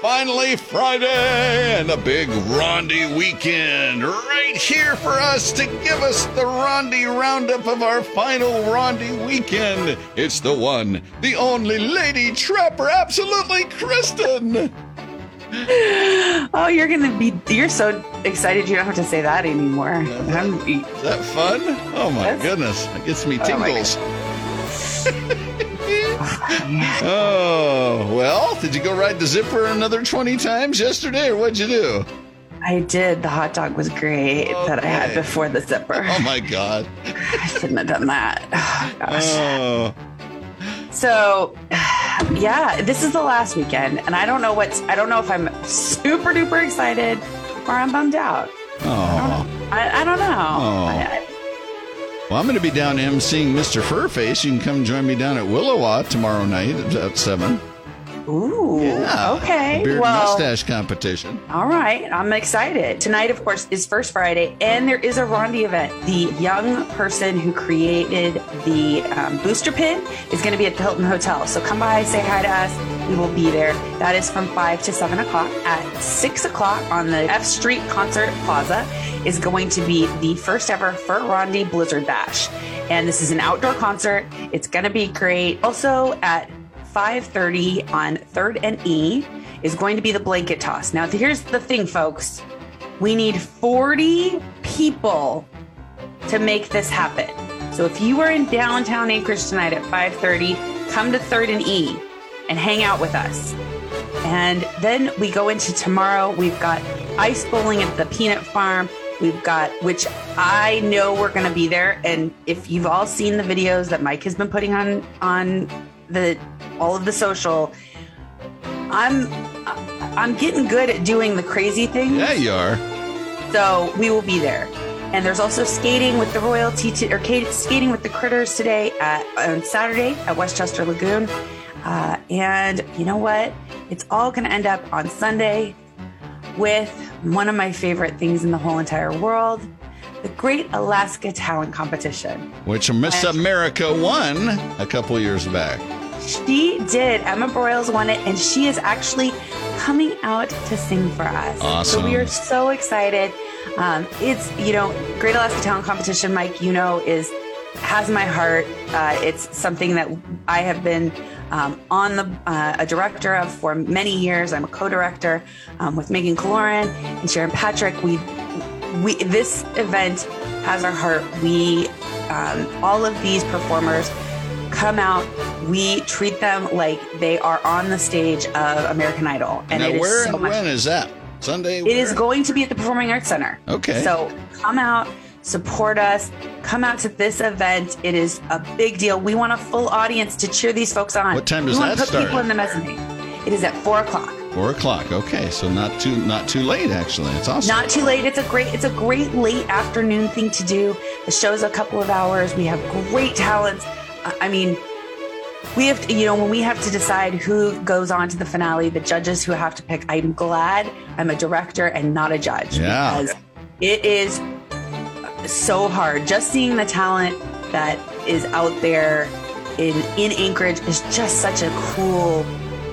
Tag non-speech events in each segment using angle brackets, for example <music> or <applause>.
Finally, Friday and a big Rondy weekend right here for us to give us the Rondy roundup of our final Rondy weekend. It's the one, the only Lady Trapper, absolutely Kristen. Oh, you're gonna be. You're so excited. You don't have to say that anymore. Is that fun? Oh my goodness, it gets me Oh tingles. oh, Oh, well, did you go ride the zipper another 20 times yesterday or what'd you do? I did. The hot dog was great that I had before the zipper. Oh my God. I shouldn't have done that. <sighs> Oh, gosh. Oh, So, <sighs> yeah, this is the last weekend, and I don't know what's. I don't know if I'm super duper excited or I'm bummed out. oh. I, I don't know. Oh. I, I, Well, I'm going to be down emceeing Mr. Furface. You can come join me down at Williwaw tomorrow night at- at 7. Ooh. Yeah. Okay. Beard well, mustache competition. All right, I'm excited. Tonight, of course, is First Friday, and there is a Rondy event. The young person who created the um, booster pin is going to be at the Hilton Hotel. So come by, say hi to us. We will be there. That is from 5 to 7 o'clock. At 6 o'clock on the F Street Concert Plaza is going to be the first ever Fur Rondy Blizzard Bash. And this is an outdoor concert. It's going to be great. Also at 5:30 on 3rd and E is going to be the blanket toss. Now, here's the thing, folks. We need 40 people to make this happen. So if you are in downtown Anchorage tonight at 5:30, come to 3rd and E and hang out with us. And then we go into tomorrow. We've got ice bowling at the Peanut Farm. We've got, which I know we're going to be there. And if you've all seen the videos that Mike has been putting on on the all of the social, I'm I'm getting good at doing the crazy things. Yeah, you are. So we will be there. And there's also skating with the royalty to, or skating with the critters today at, on Saturday at Westchester Lagoon. Uh, and you know what? It's all going to end up on Sunday with one of my favorite things in the whole entire world the Great Alaska Talent Competition. Which Miss America won a couple years back. She did. Emma Broyles won it, and she is actually coming out to sing for us. Awesome. So we are so excited. Um, it's you know, Great Alaska Talent Competition, Mike. You know, is has my heart. Uh, it's something that I have been um, on the uh, a director of for many years. I'm a co-director um, with Megan Caloran and Sharon Patrick. We we this event has our heart. We um, all of these performers come out. We treat them like they are on the stage of American Idol, and now, it is where so and much. when is that? Sunday? It is going to be at the Performing Arts Center. Okay. So come out, support us, come out to this event. It is a big deal. We want a full audience to cheer these folks on. What time does we want that to put people in the mezzanine. It is at four o'clock. Four o'clock. Okay, so not too not too late actually. It's awesome. Not too late. It's a great it's a great late afternoon thing to do. The show's a couple of hours. We have great talents. I mean, we have to, you know when we have to decide who goes on to the finale, the judges who have to pick. I'm glad I'm a director and not a judge Yeah. because it is so hard. Just seeing the talent that is out there in in Anchorage is just such a cool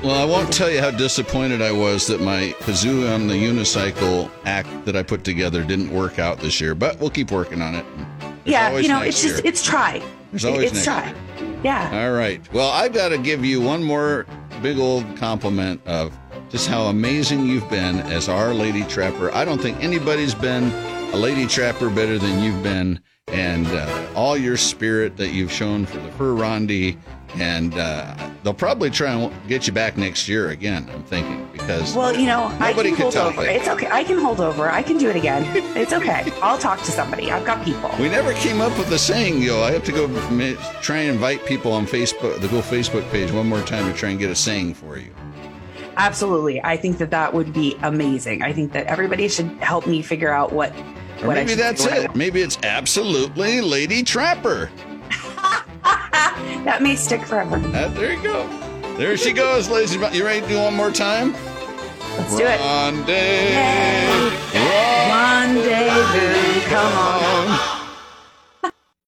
Well, I won't tell you how disappointed I was that my kazoo on the unicycle act that I put together didn't work out this year, but we'll keep working on it. There's yeah, you know, it's just it's try. There's always it's next try. Yeah. All right. Well, I've got to give you one more big old compliment of just how amazing you've been as our lady trapper. I don't think anybody's been a lady trapper better than you've been. And uh, all your spirit that you've shown for the Fur Rondy. And uh, they'll probably try and get you back next year again. I'm thinking because Well, you know, I can hold over. It's okay. I can hold over. I can do it again. It's okay. <laughs> I'll talk to somebody. I've got people. we never came up with the saying, yo. I have to go try and invite people on Facebook, the Go Facebook page, one more time to try and get a saying for you. Absolutely. I think that that would be amazing. I think that everybody should help me figure out what. Or maybe that's it. Maybe it's absolutely Lady Trapper. <laughs> That may stick forever. Uh, there you go. There she goes, ladies and. You ready to do one more time? Let's do it. Rendezvous. Rendezvous. Come on.